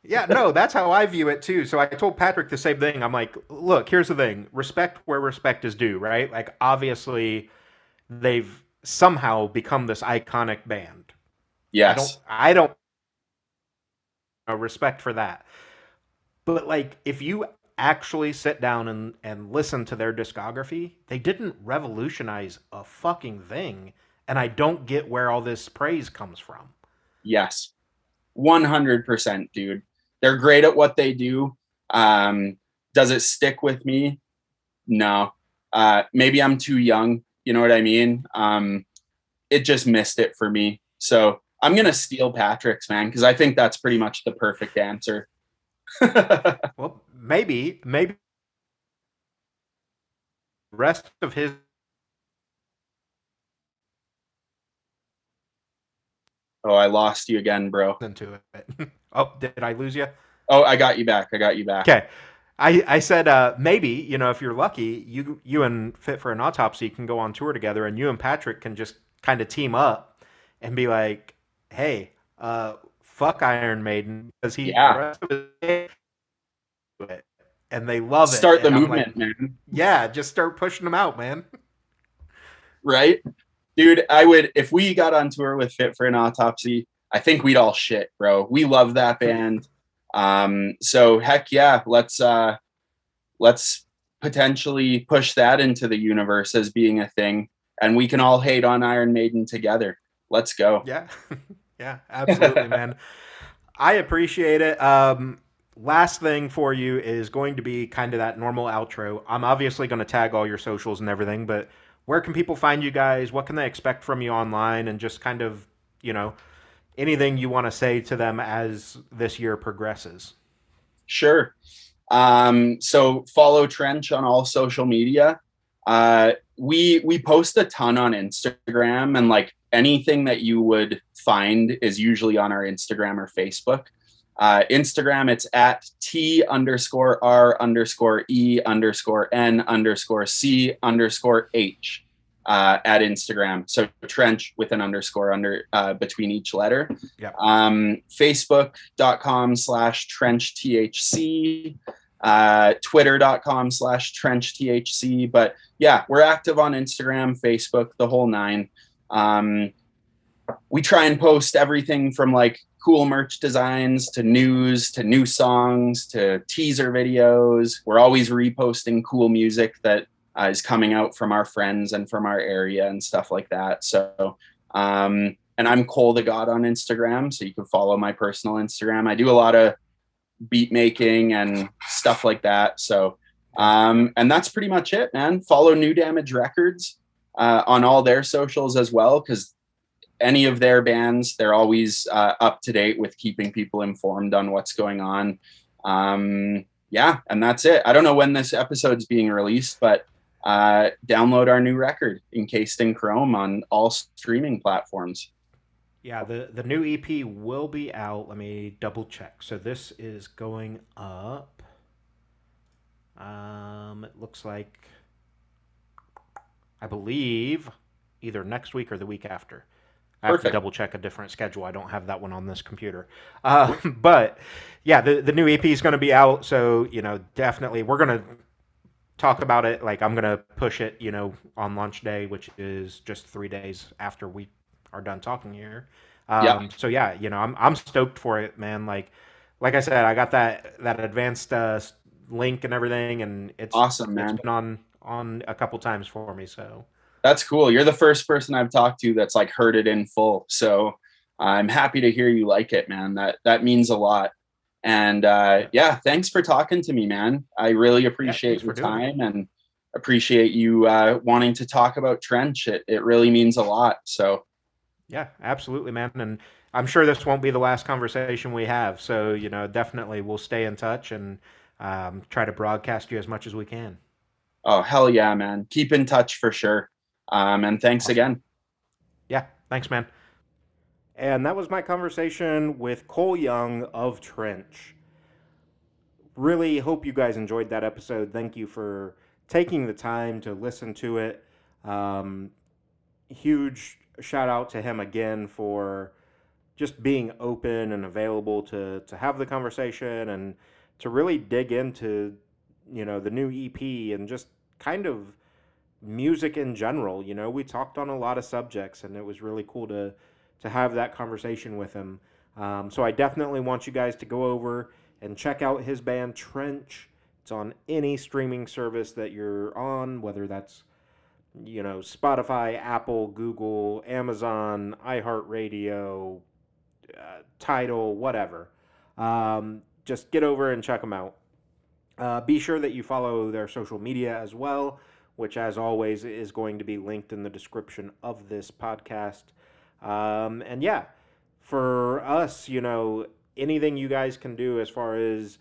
yeah, no, that's how I view it too. So I told Patrick the same thing. I'm like, look, here's the thing: respect where respect is due, right? Like, obviously, they've somehow become this iconic band. Yes, I don't. I don't respect for that, but like, if you actually sit down and and listen to their discography, they didn't revolutionize a fucking thing and I don't get where all this praise comes from. Yes. 100%, dude. They're great at what they do. Um, does it stick with me? No. Uh, maybe I'm too young. You know what I mean? Um, it just missed it for me. So I'm going to steal Patrick's, man, because I think that's pretty much the perfect answer. well, maybe, maybe rest of his Oh, I lost you again, bro. Into it. oh, did I lose you? Oh, I got you back. I got you back. Okay. I, I said uh, maybe you know if you're lucky you you and Fit for an Autopsy can go on tour together and you and Patrick can just kind of team up and be like hey uh, fuck Iron Maiden because he yeah. and they love it start the movement like, man yeah just start pushing them out man right dude, I would if we got on tour with Fit for an Autopsy, I think we'd all shit, bro. We love that band. Um, so heck yeah, let's uh let's potentially push that into the universe as being a thing and we can all hate on Iron Maiden together. Let's go. Yeah. yeah, absolutely, man. I appreciate it. Um last thing for you is going to be kind of that normal outro. I'm obviously going to tag all your socials and everything, but where can people find you guys? What can they expect from you online? And just kind of, you know, anything you want to say to them as this year progresses. Sure. Um, so follow Trench on all social media. Uh, we we post a ton on Instagram, and like anything that you would find is usually on our Instagram or Facebook. Uh, Instagram, it's at T underscore R underscore E underscore N underscore C underscore H uh, at Instagram. So trench with an underscore under uh, between each letter. Yeah. Um, Facebook.com slash trench THC. Uh, Twitter.com slash trench THC. But yeah, we're active on Instagram, Facebook, the whole nine. Um, we try and post everything from like cool merch designs to news to new songs to teaser videos. We're always reposting cool music that uh, is coming out from our friends and from our area and stuff like that. So, um, and I'm Cole the God on Instagram, so you can follow my personal Instagram. I do a lot of beat making and stuff like that. So, um, and that's pretty much it, man. Follow New Damage Records uh, on all their socials as well, because any of their bands, they're always uh, up to date with keeping people informed on what's going on. Um, yeah, and that's it. I don't know when this episode's being released, but uh, download our new record, Encased in Chrome, on all streaming platforms. Yeah, the, the new EP will be out. Let me double check. So this is going up. Um, it looks like, I believe, either next week or the week after. I have to double check a different schedule. I don't have that one on this computer. Uh, but yeah, the, the new EP is going to be out. So, you know, definitely we're going to talk about it. Like, I'm going to push it, you know, on launch day, which is just three days after we are done talking here. Um, yeah. So, yeah, you know, I'm, I'm stoked for it, man. Like, like I said, I got that, that advanced uh, link and everything, and it's awesome, man. It's been on, on a couple times for me. So, that's cool. You're the first person I've talked to that's like heard it in full. So I'm happy to hear you like it, man. That that means a lot. And uh, yeah, thanks for talking to me, man. I really appreciate yeah, your time and appreciate you uh, wanting to talk about Trench. It it really means a lot. So yeah, absolutely, man. And I'm sure this won't be the last conversation we have. So you know, definitely we'll stay in touch and um, try to broadcast you as much as we can. Oh hell yeah, man! Keep in touch for sure. Um, and thanks awesome. again. Yeah, thanks, man. And that was my conversation with Cole Young of Trench. Really hope you guys enjoyed that episode. Thank you for taking the time to listen to it. Um, huge shout out to him again for just being open and available to to have the conversation and to really dig into you know the new EP and just kind of music in general. You know, we talked on a lot of subjects, and it was really cool to to have that conversation with him. Um, so I definitely want you guys to go over and check out his band Trench. It's on any streaming service that you're on, whether that's you know Spotify, Apple, Google, Amazon, iHeartRadio, uh, Tidal, whatever. Um, just get over and check them out. Uh, be sure that you follow their social media as well which, as always, is going to be linked in the description of this podcast. Um, and yeah, for us, you know, anything you guys can do as far as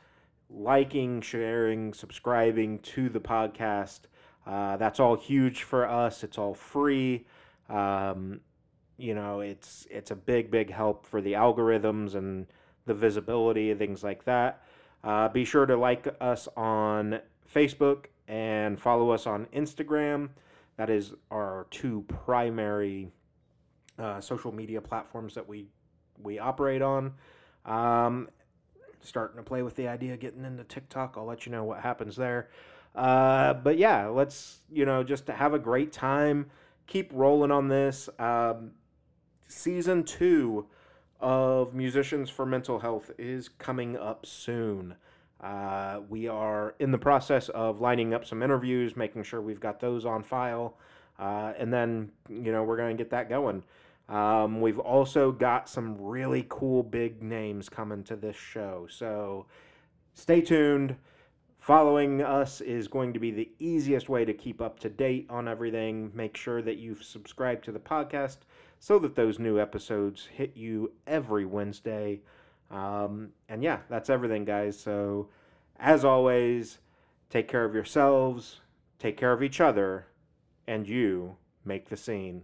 liking, sharing, subscribing to the podcast, uh, that's all huge for us. It's all free. Um, you know, it's it's a big, big help for the algorithms and the visibility, and things like that. Uh, be sure to like us on Facebook and follow us on Instagram. That is our two primary uh, social media platforms that we we operate on. Um, starting to play with the idea of getting into TikTok. I'll let you know what happens there. Uh, but yeah, let's you know just to have a great time. Keep rolling on this. Um, season two of Musicians for Mental Health is coming up soon. Uh, we are in the process of lining up some interviews, making sure we've got those on file, uh, and then you know we're going to get that going. Um, we've also got some really cool big names coming to this show, so stay tuned. Following us is going to be the easiest way to keep up to date on everything. Make sure that you've subscribed to the podcast so that those new episodes hit you every Wednesday. Um, and yeah, that's everything, guys. So, as always, take care of yourselves, take care of each other, and you make the scene.